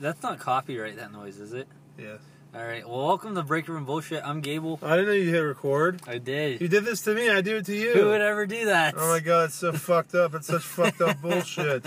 That's not copyright. That noise, is it? Yes. All right. Well, welcome to Break Room Bullshit. I'm Gable. I didn't know you hit record. I did. You did this to me. I do it to you. Who would ever do that? Oh my god, it's so fucked up. It's such fucked up bullshit.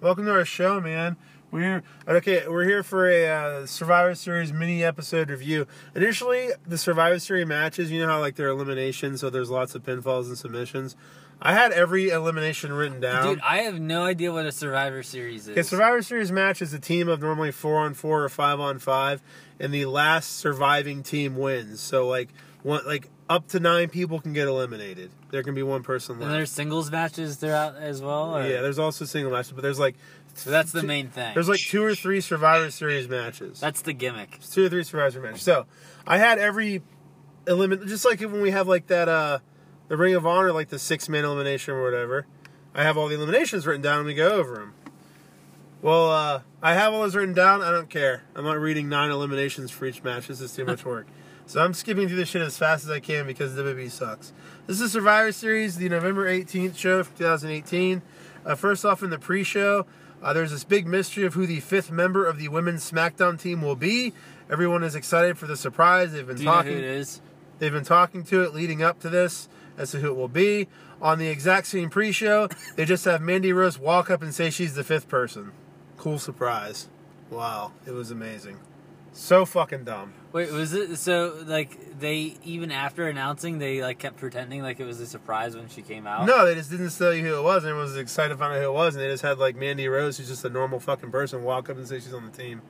Welcome to our show, man. We're okay. We're here for a uh, Survivor Series mini episode review. Initially, the Survivor Series matches, you know how like they're eliminations, so there's lots of pinfalls and submissions. I had every elimination written down. Dude, I have no idea what a Survivor Series is. Okay, Survivor Series match is a team of normally four on four or five on five, and the last surviving team wins. So like one like up to nine people can get eliminated. There can be one person left. and there's singles matches throughout as well. Or? Yeah, there's also single matches, but there's like So that's the main thing. there's like two or three Survivor Series matches. That's the gimmick. It's two or three Survivor Series matches. So I had every elimin just like when we have like that uh the Ring of Honor like the six man elimination or whatever. I have all the eliminations written down and we go over them. Well, uh, I have all those written down. I don't care. I'm not reading nine eliminations for each match. This is too much work. So I'm skipping through this shit as fast as I can because WWE sucks. This is Survivor Series, the November 18th show from 2018. Uh, first off, in the pre-show, uh, there's this big mystery of who the fifth member of the women's SmackDown team will be. Everyone is excited for the surprise. They've been Do you know who it is? They've been talking to it leading up to this as to who it will be. On the exact same pre-show, they just have Mandy Rose walk up and say she's the fifth person. Cool surprise. Wow, it was amazing. So fucking dumb. Wait, was it so? Like they even after announcing, they like kept pretending like it was a surprise when she came out. No, they just didn't tell you who it was. Everyone was excited to find out who it was, and they just had like Mandy Rose, who's just a normal fucking person, walk up and say she's on the team.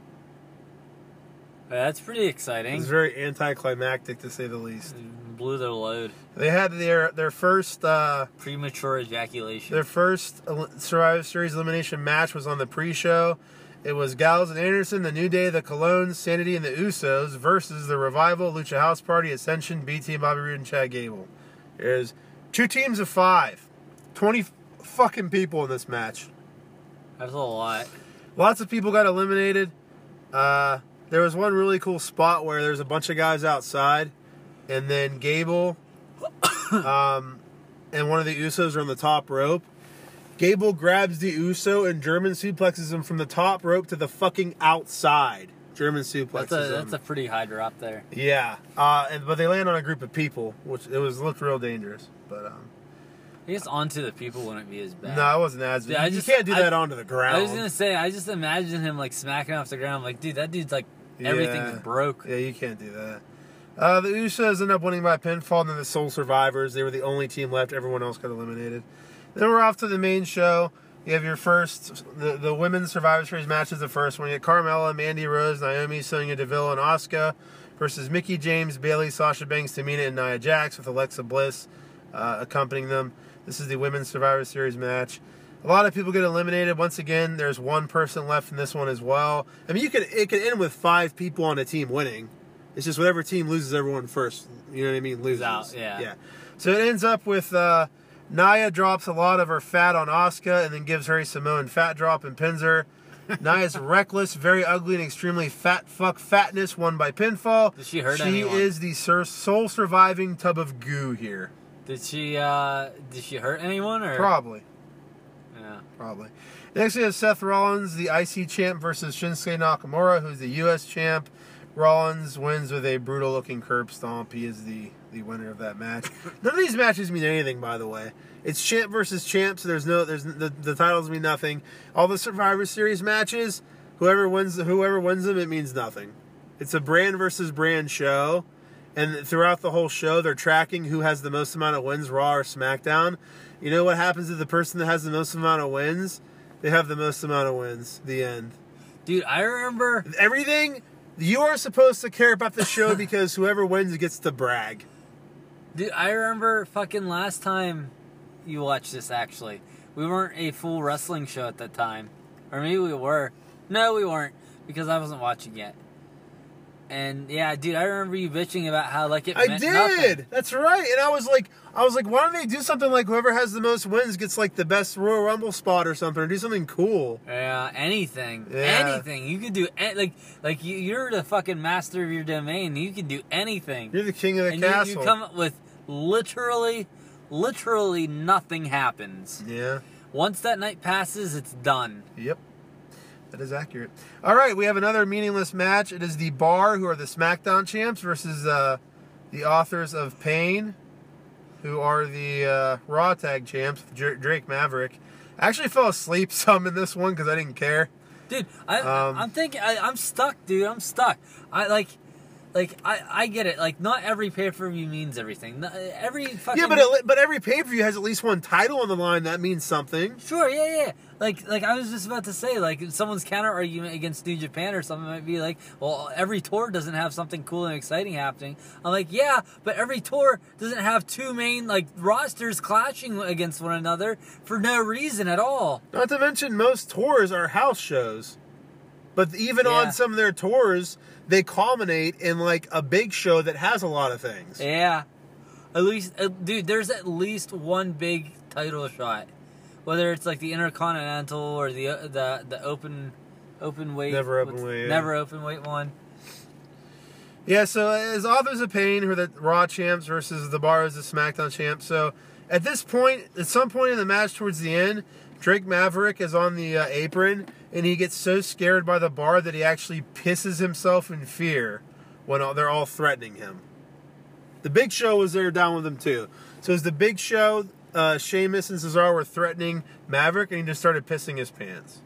that's pretty exciting. It's very anticlimactic to say the least. Mm-hmm. Blew their load. They had their their first uh, Premature ejaculation. Their first Survivor Series elimination match was on the pre-show. It was Gallows and Anderson, the New Day, the Colóns, Sanity, and the Usos versus the Revival, Lucha House Party, Ascension, BT, Bobby Roode, and Chad Gable. There's two teams of five, twenty fucking people in this match. That's a lot. Lots of people got eliminated. Uh, there was one really cool spot where there's a bunch of guys outside, and then Gable um, and one of the Usos are on the top rope. Gable grabs the Uso and German suplexes him from the top rope to the fucking outside. German suplexes That's a him. that's a pretty high drop there. yeah, uh, and, but they land on a group of people, which it was looked real dangerous. But um, I guess onto the people wouldn't be as bad. no, it wasn't as. Yeah, I you just- can't do I- that onto the ground. I was gonna say, I just imagine him like smacking off the ground. Like, dude, that dude's like everything's Yeah. broke. Yeah, you can't do that. Uh, the Usos end up winning by pinfall, and then the Soul Survivors. They were the only team left. Everyone else got eliminated. Then we're off to the main show. You have your first, the, the women's Survivor Series match is the first one. You get Carmella, Mandy Rose, Naomi, Sonya Deville, and Asuka versus Mickie James, Bayley, Sasha Banks, Tamina, and Nia Jax with Alexa Bliss uh, accompanying them. This is the women's Survivor Series match. A lot of people get eliminated. Once again, there's one person left in this one as well. I mean, you could it could end with five people on a team winning. It's just whatever team loses everyone first. You know what I mean? Loses. out, yeah. Yeah. So it ends up with uh, Nia drops a lot of her fat on Asuka and then gives her a Samoan fat drop and pins her. Nia's reckless, very ugly, and extremely fat fuck fatness won by pinfall. Did she hurt She anyone? is the sur- sole surviving tub of goo here. Did she uh did she hurt anyone or Probably. Yeah. Probably. Next, we have Seth Rollins, the IC champ, versus Shinsuke Nakamura, who's the US champ. Rollins wins with a brutal looking curb stomp. He is the, the winner of that match. None of these matches mean anything, by the way. It's champ versus champ, so there's no there's the, the titles mean nothing. All the Survivor Series matches, whoever wins whoever wins them, it means nothing. It's a brand versus brand show, and throughout the whole show, they're tracking who has the most amount of wins, Raw or SmackDown. You know what happens to the person that has the most amount of wins? They have the most amount of wins. The end. Dude, I remember Everything you are supposed to care about the show because whoever wins gets to brag. dude, I remember fucking last time you watched this actually. We weren't a full wrestling show at that time. Or maybe we were. No, we weren't, because I wasn't watching yet. And yeah, dude, I remember you bitching about how like it I did. nothing. That's right. And I was like, I was like, why don't they do something like whoever has the most wins gets like the best Royal Rumble spot or something, or do something cool. Yeah, anything, Yeah. anything. You could do an- like like you, you're the fucking master of your domain. You can do anything. You're the king of the and you, you come up with literally, literally nothing happens. yeah. Once that night passes, it's done. Yep. That is accurate. All right, we have another meaningless match. It is the Bar, who are the SmackDown champs, versus uh, the authors of Pain, who are the uh, Raw Tag champs, Drake Maverick. I actually fell asleep some in this one because I didn't care. Dude, I, Um, I'm thinking, I, I'm stuck, dude. I'm stuck. I like, like I, I get it. Like, not every pay per view means everything. Not- Every fucking Yeah, but it, but every pay per view has at least one title on the line. That means something. Sure, yeah, yeah. Like, like I was just about to say, like someone's counter argument against New Japan or something might be like, well, every tour doesn't have something cool and exciting happening. I'm like, yeah, but every tour doesn't have two main like rosters clashing against one another for no reason at all. Not to mention, most tours are house shows. But even Yeah. on some of their tours, they culminate in like a big show that has a lot of things. Yeah, at least, uh, dude, there's at least one big title shot, whether it's like the Intercontinental or the uh, the the open open weight, Never open weight, yeah. never open weight one. Yeah, so as Authors of Pain, who are the Raw champs versus the Bar as the SmackDown champs. So at this point, at some point in the match towards the end, Drake Maverick is on the uh, apron and he gets so scared by the Bar that he actually pisses himself in fear when all, they're all threatening him. The Big Show was there down with him too. So as the Big Show, uh, Sheamus and Cesaro were threatening Maverick, and he just started pissing his pants.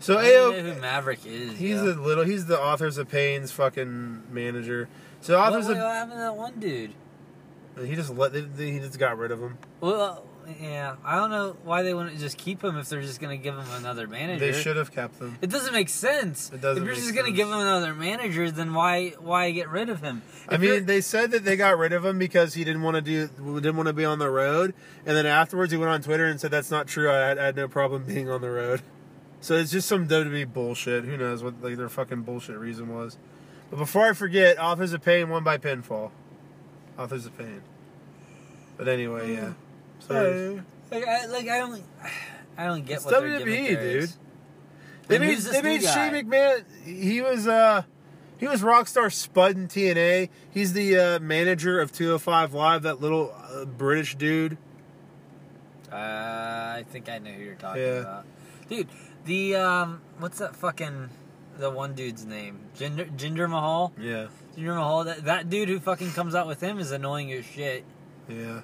So I don't know who Maverick is. He's yo. a little. He's the authors of Pain's fucking manager. So What, authors what, of what happened to that one dude? he just let he just got rid of him. Well, yeah, I don't know why they wouldn't just keep him if they're just gonna give him another manager. They should have kept them. It doesn't make sense. It doesn't If you're just gonna give him another manager, then why why get rid of him? I If you're- mean, they said that they got rid of him because he didn't want to do didn't want to be on the road, and then afterwards he went on Twitter and said that's not true. I had, I had no problem being on the road. So it's just some WWE bullshit. Who knows what like their fucking bullshit reason was. But before I forget, Authors of Pain won by pinfall. Authors of Pain. But anyway, yeah. So like, I, like I don't I don't get It's what WWE, dude. is. They made they made? Shane McMahon. He was uh he was Rockstar Spud in TNA. He's the uh, manager of 205 Live. That little uh, British dude. Uh, I think I know who you're talking Yeah. about, dude. The um, what's that fucking the one dude's name? Jinder, Jinder Mahal. Yeah, Jinder Mahal. That that dude who fucking comes out with him is annoying as shit. yeah.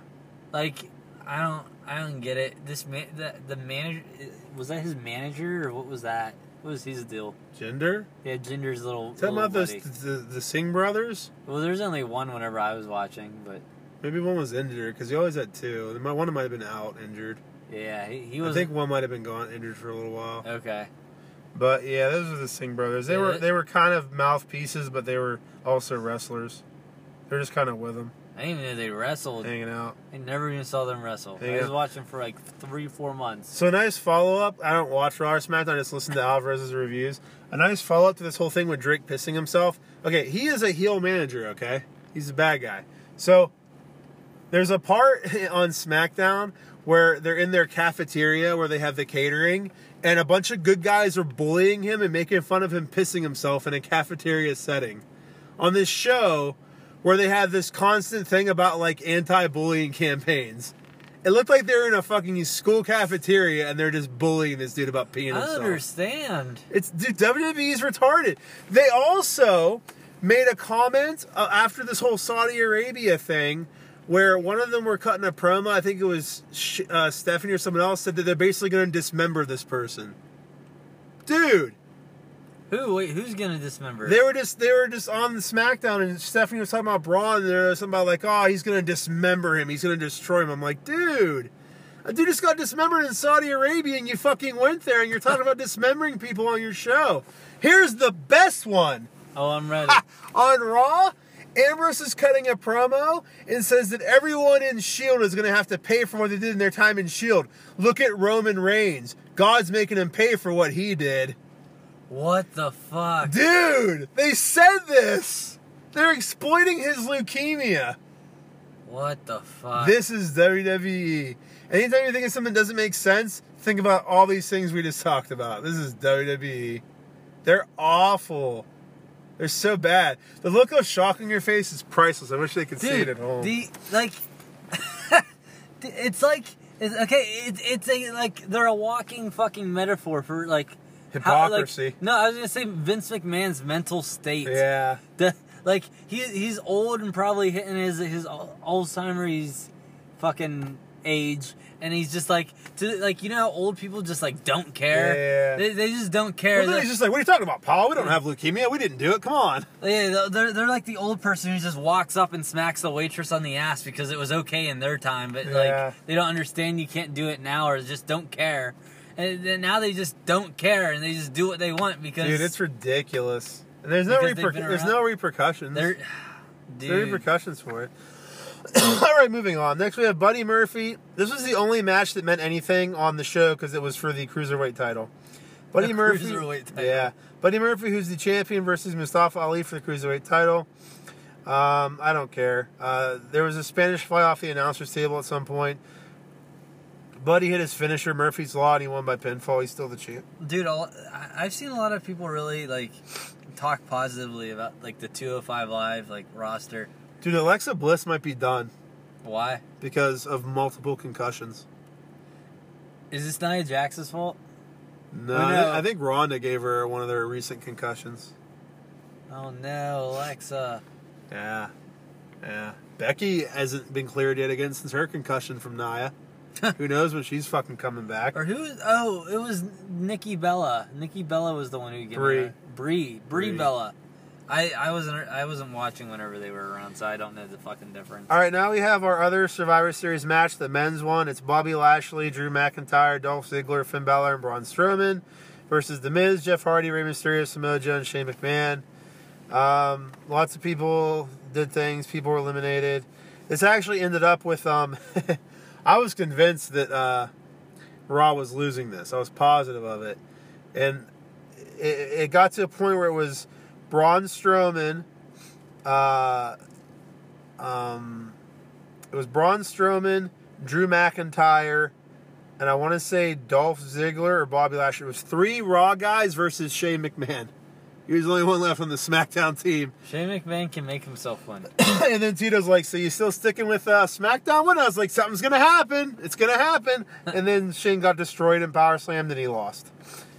Like, I don't, I don't get it. This man, the the manager, was that his manager or what was that? What was his deal? Jinder. Yeah, Jinder's little. Talking little about those buddy. the, the Singh brothers. Well, there's only one whenever I was watching, but Maybe one was injured because he always had two. One might have been out injured. yeah, he, he I think one might have been gone injured for a little while. okay. But yeah, those are the Singh brothers. They Yeah, were that- they were kind of mouthpieces, but they were also wrestlers. They're just kind of with them, I didn't even know they wrestled. hanging out. I never even saw them wrestle. There I was go. watching for like three, four months. So a nice follow up. I don't watch Raw or SmackDown. I just listen to Alvarez's reviews. A nice follow up to this whole thing with Drake pissing himself. Okay, he is a heel manager. Okay, he's a bad guy. So there's a part on SmackDown where they're in their cafeteria where they have the catering, and a bunch of good guys are bullying him and making fun of him pissing himself in a cafeteria setting. On this show, where they have this constant thing about like anti-bullying campaigns. It looked like they're in a fucking school cafeteria and they're just bullying this dude about peeing I himself. understand. It's dude, WWE's retarded. They also made a comment uh, after this whole Saudi Arabia thing, where one of them were cutting a promo. I think it was uh, Stephanie or someone else said that they're basically going to dismember this person. Dude, Who? Wait, who's gonna dismember? they were just they were just on the SmackDown, and Stephanie was talking about Braun, and there was something about like, oh, he's to dismember him. He's to destroy him. I'm like, dude. A dude just got dismembered in Saudi Arabia, and you fucking went there, and you're talking about dismembering people on your show. Here's the best one. oh, I'm ready. On Raw, Ambrose is cutting a promo and says that everyone in Shield is going to have to pay for what they did in their time in Shield Look at Roman Reigns. God's making him pay for what he did. What the fuck? Dude, they said this. They're exploiting his leukemia. What the fuck? This is WWE. Anytime you think of something that doesn't make sense, think about all these things we just talked about. This is WWE. They're awful. They're so bad. The look of shock on your face is priceless. I wish they could see it at home. the like, it's like It's, okay, it's it's a like they're a walking fucking metaphor for like Hypocrisy. like, no, I was gonna say Vince McMahon's mental state. Yeah. The, like he he's old and probably hitting his his Alzheimer's fucking age, and he's just like to like you know how old people just like don't care. Yeah. They, they just don't care. Well, then They're- he's just like, "What are you talking about, Paul? We don't have leukemia. We didn't do it. Come on." Yeah, they're, they're like the old person who just walks up and smacks the waitress on the ass because it was okay in their time, but Yeah. like they don't understand you can't do it now or just don't care. And then now they just don't care and they just do what they want because Dude, it's ridiculous. And there's no reper- there's no repercussions. they're no repercussions for it. All right, moving on. Next, we have Buddy Murphy. This was the only match that meant anything on the show because it was for the cruiserweight title. Buddy The Murphy, cruiserweight title. yeah, Buddy Murphy, who's the champion versus Mustafa Ali for the cruiserweight title. Um, I don't care. Uh, there was a Spanish fly off the announcer's table at some point. Buddy hit his finisher, Murphy's Law, and he won by pinfall. He's still the champ. dude. All, I've seen a lot of people really like talk positively about like the 205 live like roster. Dude, Alexa Bliss might be done Why because of multiple concussions. is this Nia Jax's fault? No, I, thi- I think Ronda gave her one of their recent concussions. Oh no, Alexa. Yeah, yeah. Becky hasn't been cleared yet again since her concussion from Nia. Who knows when she's fucking coming back? Or who? Oh, it was Nikki Bella. Nikki Bella was the one who gave Brie. me that. Brie. Brie Brie. Bella. I, I wasn't I wasn't watching whenever they were around, so I don't know the fucking difference. All right, now we have our other Survivor Series match, the men's one. It's Bobby Lashley, Drew McIntyre, Dolph Ziggler, Finn Balor, and Braun Strowman versus The Miz, Jeff Hardy, Rey Mysterio, Samoa Joe, and Shane McMahon. Um, lots of people did things. People were eliminated. This actually ended up with. Um, I was convinced that uh, Raw was losing this. I was positive of it, and it, it got to a point where it was Braun Strowman. Uh, um, it was Braun Strowman, Drew McIntyre, and I want to say Dolph Ziggler or Bobby Lashley. It was three Raw guys versus Shane McMahon. He was the only one left on the SmackDown team. Shane McMahon can make himself win. and then Tito's like, "So you still sticking with uh, SmackDown?" When I was like, "Something's gonna happen. It's gonna happen." and then Shane got destroyed in power Slam, and he lost.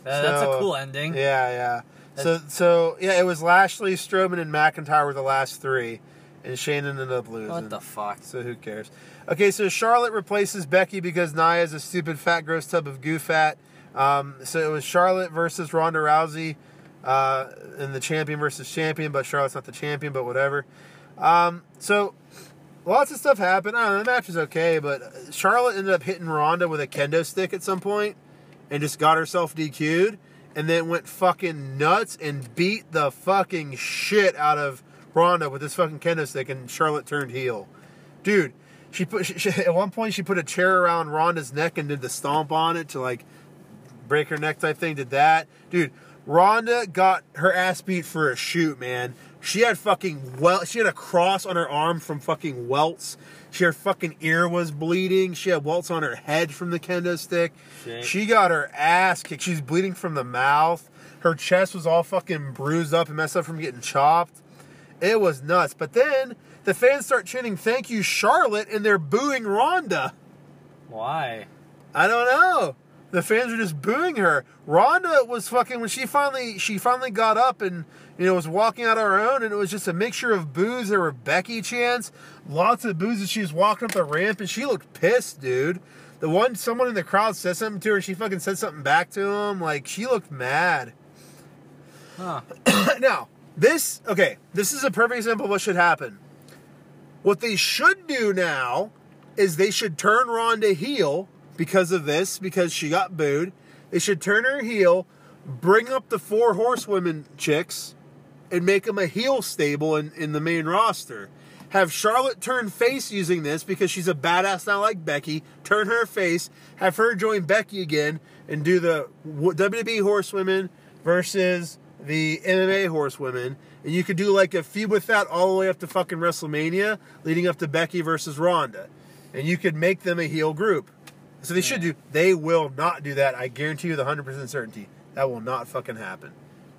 Uh, that's a cool ending. Yeah, yeah. So, so yeah, it was Lashley, Strowman, and McIntyre were the last three, and Shane ended up losing. What the fuck? So who cares? Okay, so Charlotte replaces Becky because Nia is a stupid fat gross tub of goo fat. Um, so it was Charlotte versus Ronda Rousey, uh, and the champion versus champion, but Charlotte's not the champion, but whatever. Um, so lots of stuff happened. I don't know, the match was okay, but Charlotte ended up hitting Ronda with a kendo stick at some point and just got herself DQ'd and then went fucking nuts and beat the fucking shit out of Ronda with this fucking kendo stick and Charlotte turned heel. Dude, she put she, she- at one point she put a chair around Ronda's neck and did the stomp on it to like break her neck type thing. Did that, dude? Ronda got her ass beat for a shoot, man. She had fucking well. She had a cross on her arm from fucking welts. She her fucking ear was bleeding. She had welts on her head from the kendo stick. Shit. She got her ass kicked. She's bleeding from the mouth. Her chest was all fucking bruised up and messed up from getting chopped. It was nuts. But then the fans start chanting "Thank you, Charlotte," and they're booing Ronda. Why? I don't know. The fans were just booing her. Ronda was fucking when she finally she finally got up and you know was walking out on her own, and it was just a mixture of boos. There were Becky chants, lots of boos as she was walking up the ramp, and she looked pissed, dude. The one someone in the crowd said something to her, she fucking said something back to him. Like she looked mad. Huh. now, this, okay, this is a perfect example of what should happen. What they should do now is they should turn Ronda heel because of this, because she got booed. They should turn her heel, bring up the four horsewomen chicks, and make them a heel stable in, in the main roster. Have Charlotte turn face using this because she's a badass now like Becky. Turn her face. Have her join Becky again and do the WWE horsewomen versus the MMA horsewomen. And you could do like a feud with that all the way up to fucking WrestleMania, leading up to Becky versus Ronda. And you could make them a heel group. So they should do. They will not do that. I guarantee you the hundred percent certainty that will not fucking happen.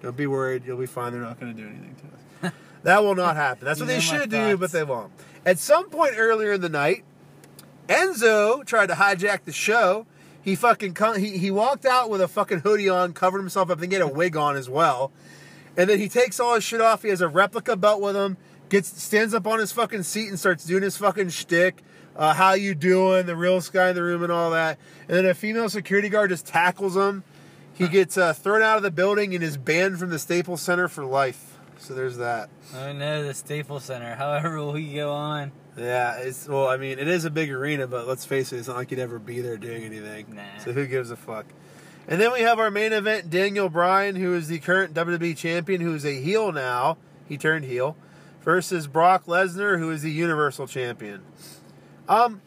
Don't be worried. You'll be fine. They're not going to do anything to us. that will not happen. That's what they should do, but they won't. At some point earlier in the night, Enzo tried to hijack the show. He fucking come, he he walked out with a fucking hoodie on, covered himself up, and he had a wig on as well. And then he takes all his shit off. He has a replica belt with him. Gets stands up on his fucking seat and starts doing his fucking shtick. Uh, how you doing? The real guy in the room and all that. And then a female security guard just tackles him. He gets uh, thrown out of the building and is banned from the Staples Center for life. So there's that. Oh no, the Staples Center. However, will he go on? Yeah, it's well. I mean, it is a big arena, but let's face it, it's not like you'd ever be there doing anything. Nah. So who gives a fuck? And then we have our main event: Daniel Bryan, who is the current WWE champion, who is a heel now. He turned heel, versus Brock Lesnar, who is the Universal champion. Um,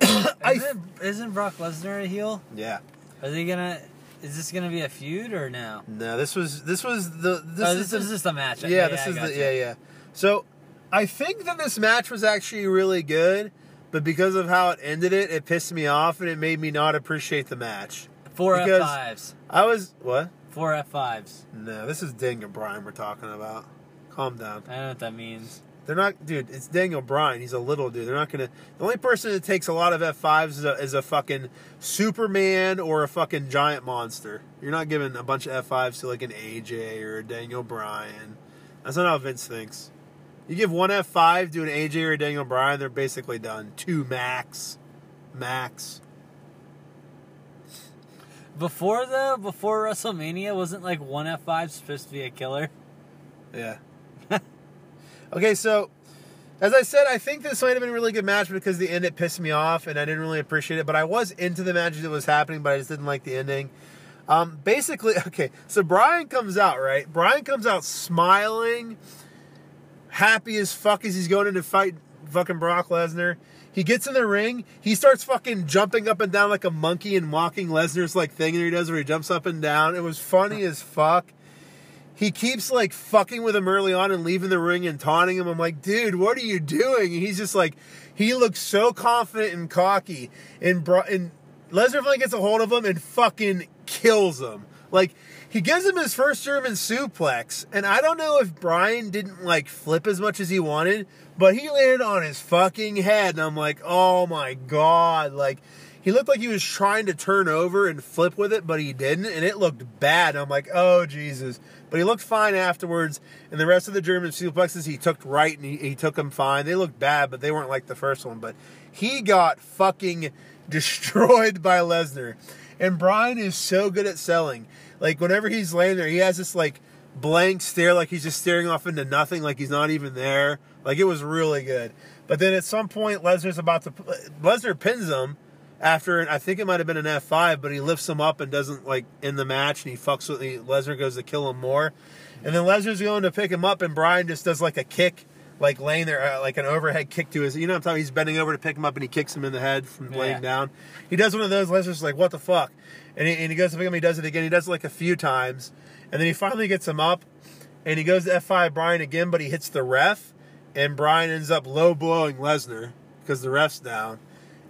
Isn't, isn't Brock Lesnar a heel? yeah. Are they gonna? Is this gonna be a feud or no? No, this was this was the this oh, is this, the, is just a match. yeah, this I is the yeah yeah. So I think that this match was actually really good, but because of how it ended, it it pissed me off and it made me not appreciate the match. Four F fives. I was what? Four F fives. No, this is Daniel Bryan we're talking about. Calm down. I don't know what that means. They're not, dude. It's Daniel Bryan. He's a little dude. They're not gonna. The only person that takes a lot of F fives is a, is a fucking Superman or a fucking giant monster. You're not giving a bunch of F fives to like an AJ or a Daniel Bryan. That's not how Vince thinks. You give one F five to an AJ or a Daniel Bryan, they're basically done. Two max, max. Before though, before WrestleMania, wasn't like one F five supposed to be a killer? Yeah. Okay, so as I said, I think this might have been a really good match because the end it pissed me off and I didn't really appreciate it. But I was into the match that was happening, but I just didn't like the ending. Um, basically, okay, so Bryan comes out, right? Bryan comes out smiling, happy as fuck as he's going in to fight fucking Brock Lesnar. He gets in the ring, he starts fucking jumping up and down like a monkey and mocking Lesnar's like thing that he does where he jumps up and down. It was funny as fuck he keeps like fucking with him early on and leaving the ring and taunting him. I'm like, dude, what are you doing? And he's just like, he looks so confident and cocky. And, Bro- and Lesnar finally gets a hold of him and fucking kills him. Like, he gives him his first German suplex. And I don't know if Bryan didn't like flip as much as he wanted, but he landed on his fucking head. And I'm like, oh my God. Like, he looked like he was trying to turn over and flip with it, but he didn't, and it looked bad. I'm like, oh Jesus! But he looked fine afterwards, and the rest of the German suplexes he took right, and he, he took them fine. They looked bad, but they weren't like the first one. But he got fucking destroyed by Lesnar, and Bryan is so good at selling. Like whenever he's laying there, he has this like blank stare, like he's just staring off into nothing, like he's not even there. Like it was really good. But then at some point, Lesnar's about to Lesnar pins him after I think it might have been an F five, but he lifts him up and doesn't like in the match, and he fucks with the Lesnar goes to kill him more, and then Lesnar's going to pick him up, and Bryan just does like a kick, like laying there, uh, like an overhead kick to his. You know what I'm talking? He's bending over to pick him up, and he kicks him in the head from laying Yeah. down. He does one of those. Lesnar's like, "What the fuck?" And he, and he goes to pick him. He does it again. He does it like a few times, and then he finally gets him up, and he goes to F five Bryan again, but he hits the ref, and Bryan ends up low blowing Lesnar because the ref's down.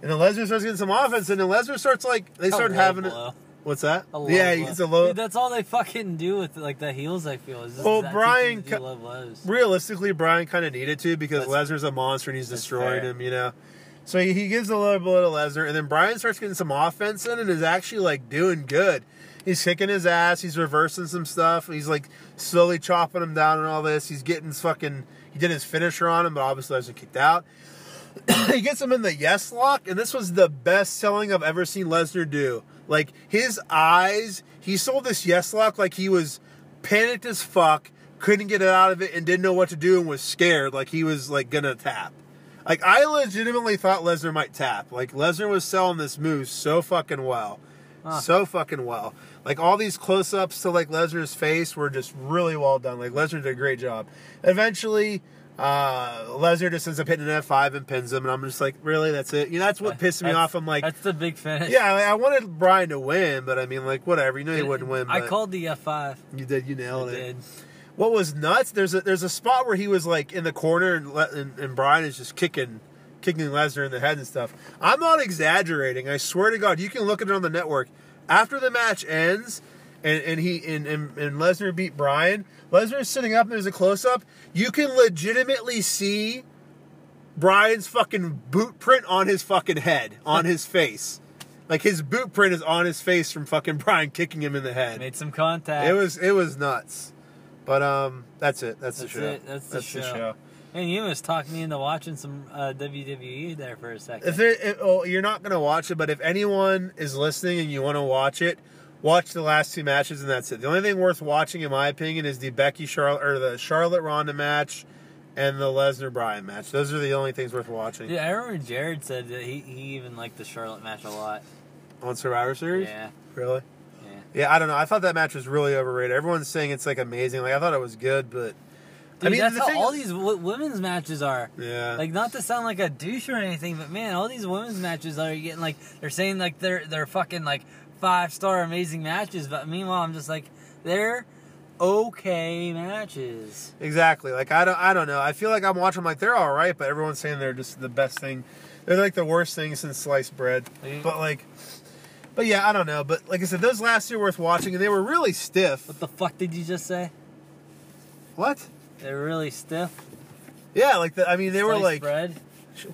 And then Lesnar starts getting some offense, and then Lesnar starts like they start having blow. it. What's that? A low yeah, gets a low. Dude, that's all they fucking do with like the heels. I feel. Is Well, Bryan teach them to do co- low blows. Realistically, Bryan kind of needed to because That's- Lesnar's a monster and he's destroying fair. him. You know. So he, he gives a little blow to Lesnar, and then Bryan starts getting some offense in and is actually like doing good. He's kicking his ass. He's reversing some stuff. He's like slowly chopping him down and all this. He's getting his fucking. He did his finisher on him, but obviously Lesnar kicked out. he gets him in the yes lock, and this was the best selling I've ever seen Lesnar do. Like his eyes, he sold this yes lock like he was panicked as fuck, couldn't get it out of it, and didn't know what to do, and was scared, like he was like gonna tap. Like I legitimately thought Lesnar might tap. Like Lesnar was selling this move so fucking well, Huh. so fucking well. Like all these close ups to like Lesnar's face were just really well done. Like Lesnar did a great job. Eventually, uh, Lesnar just ends up hitting an F5 and pins him, and I'm just like, really? That's it? You know, that's what pissed me That's- off. I'm like, that's the big finish. yeah, I I wanted Bryan to win, but I mean, like, whatever. You know, he wouldn't win. I called the F five. You did. You I nailed it. did. What was nuts? There's a there's a spot where he was like in the corner, and Le- and, and Bryan is just kicking, kicking Lesnar in the head and stuff. I'm not exaggerating. I swear to God, you can look at it on the network. After the match ends, and, and he and, and, and Lesnar beat Bryan. Lesnar is sitting up, and there's a close up. You can legitimately see Bryan's fucking boot print on his fucking head, on his face. Like his boot print is on his face from fucking Bryan kicking him in the head. Made some contact. It was it was nuts. But um that's it. That's, That's the show. it. That's the show. And you almost talked me into watching some uh, WWE there for a second. If it, if, oh, you're not gonna watch it, but if anyone is listening and you want to watch it, watch the last two matches and that's it. The only thing worth watching, in my opinion, is the Becky Charlotte or the Charlotte Ronda match and the Lesnar Bryan match. Those are the only things worth watching yeah, I remember Jared said that he, he even liked the Charlotte match a lot. on Survivor Series. Yeah, Really? yeah. Yeah, I don't know. I thought that match was really overrated. Everyone's saying it's like amazing. Like I thought it was good, but Dude, I mean, that's how all these w- women's matches are. yeah, Like, not to sound like a douche or anything, but man, all these women's matches are getting like they're saying like they're they're fucking like five star amazing matches, but meanwhile I'm just like they're okay matches. exactly. Like I don't, I don't know. I feel like I'm watching. like they're all right, but everyone's saying they're just the best thing. They're like the worst thing since sliced bread. Like- But like, but yeah, I don't know. But like I said, those last two are worth watching, and they were really stiff. What the fuck did you just say? What? They're really stiff. Yeah, like the, I mean, they were like, bread.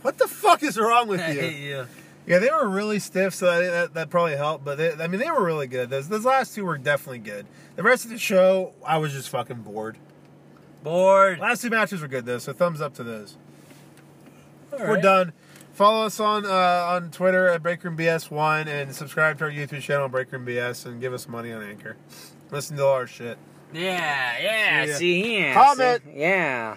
what the fuck is wrong with I you? hate you. Yeah, they were really stiff, so think that, that probably helped. But they, I mean, they were really good. Those, those last two were definitely good. The rest of the show, I was just fucking bored. Bored. Last two matches were good though, so thumbs up to those. All We're right. done. Follow us on uh, on Twitter at Breakroom BS One and subscribe to our YouTube channel Breakroom BS and give us money on Anchor. Listen to all our shit. Yeah, yeah. See ya. See here. Comment. See- yeah.